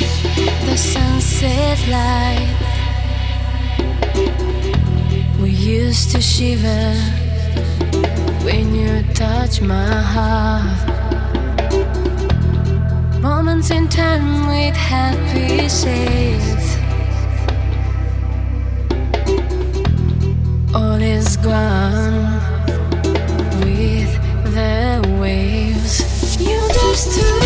the sunset light. We used to shiver when you touch my heart. Moments in time with happy shades. All is gone with the waves. You just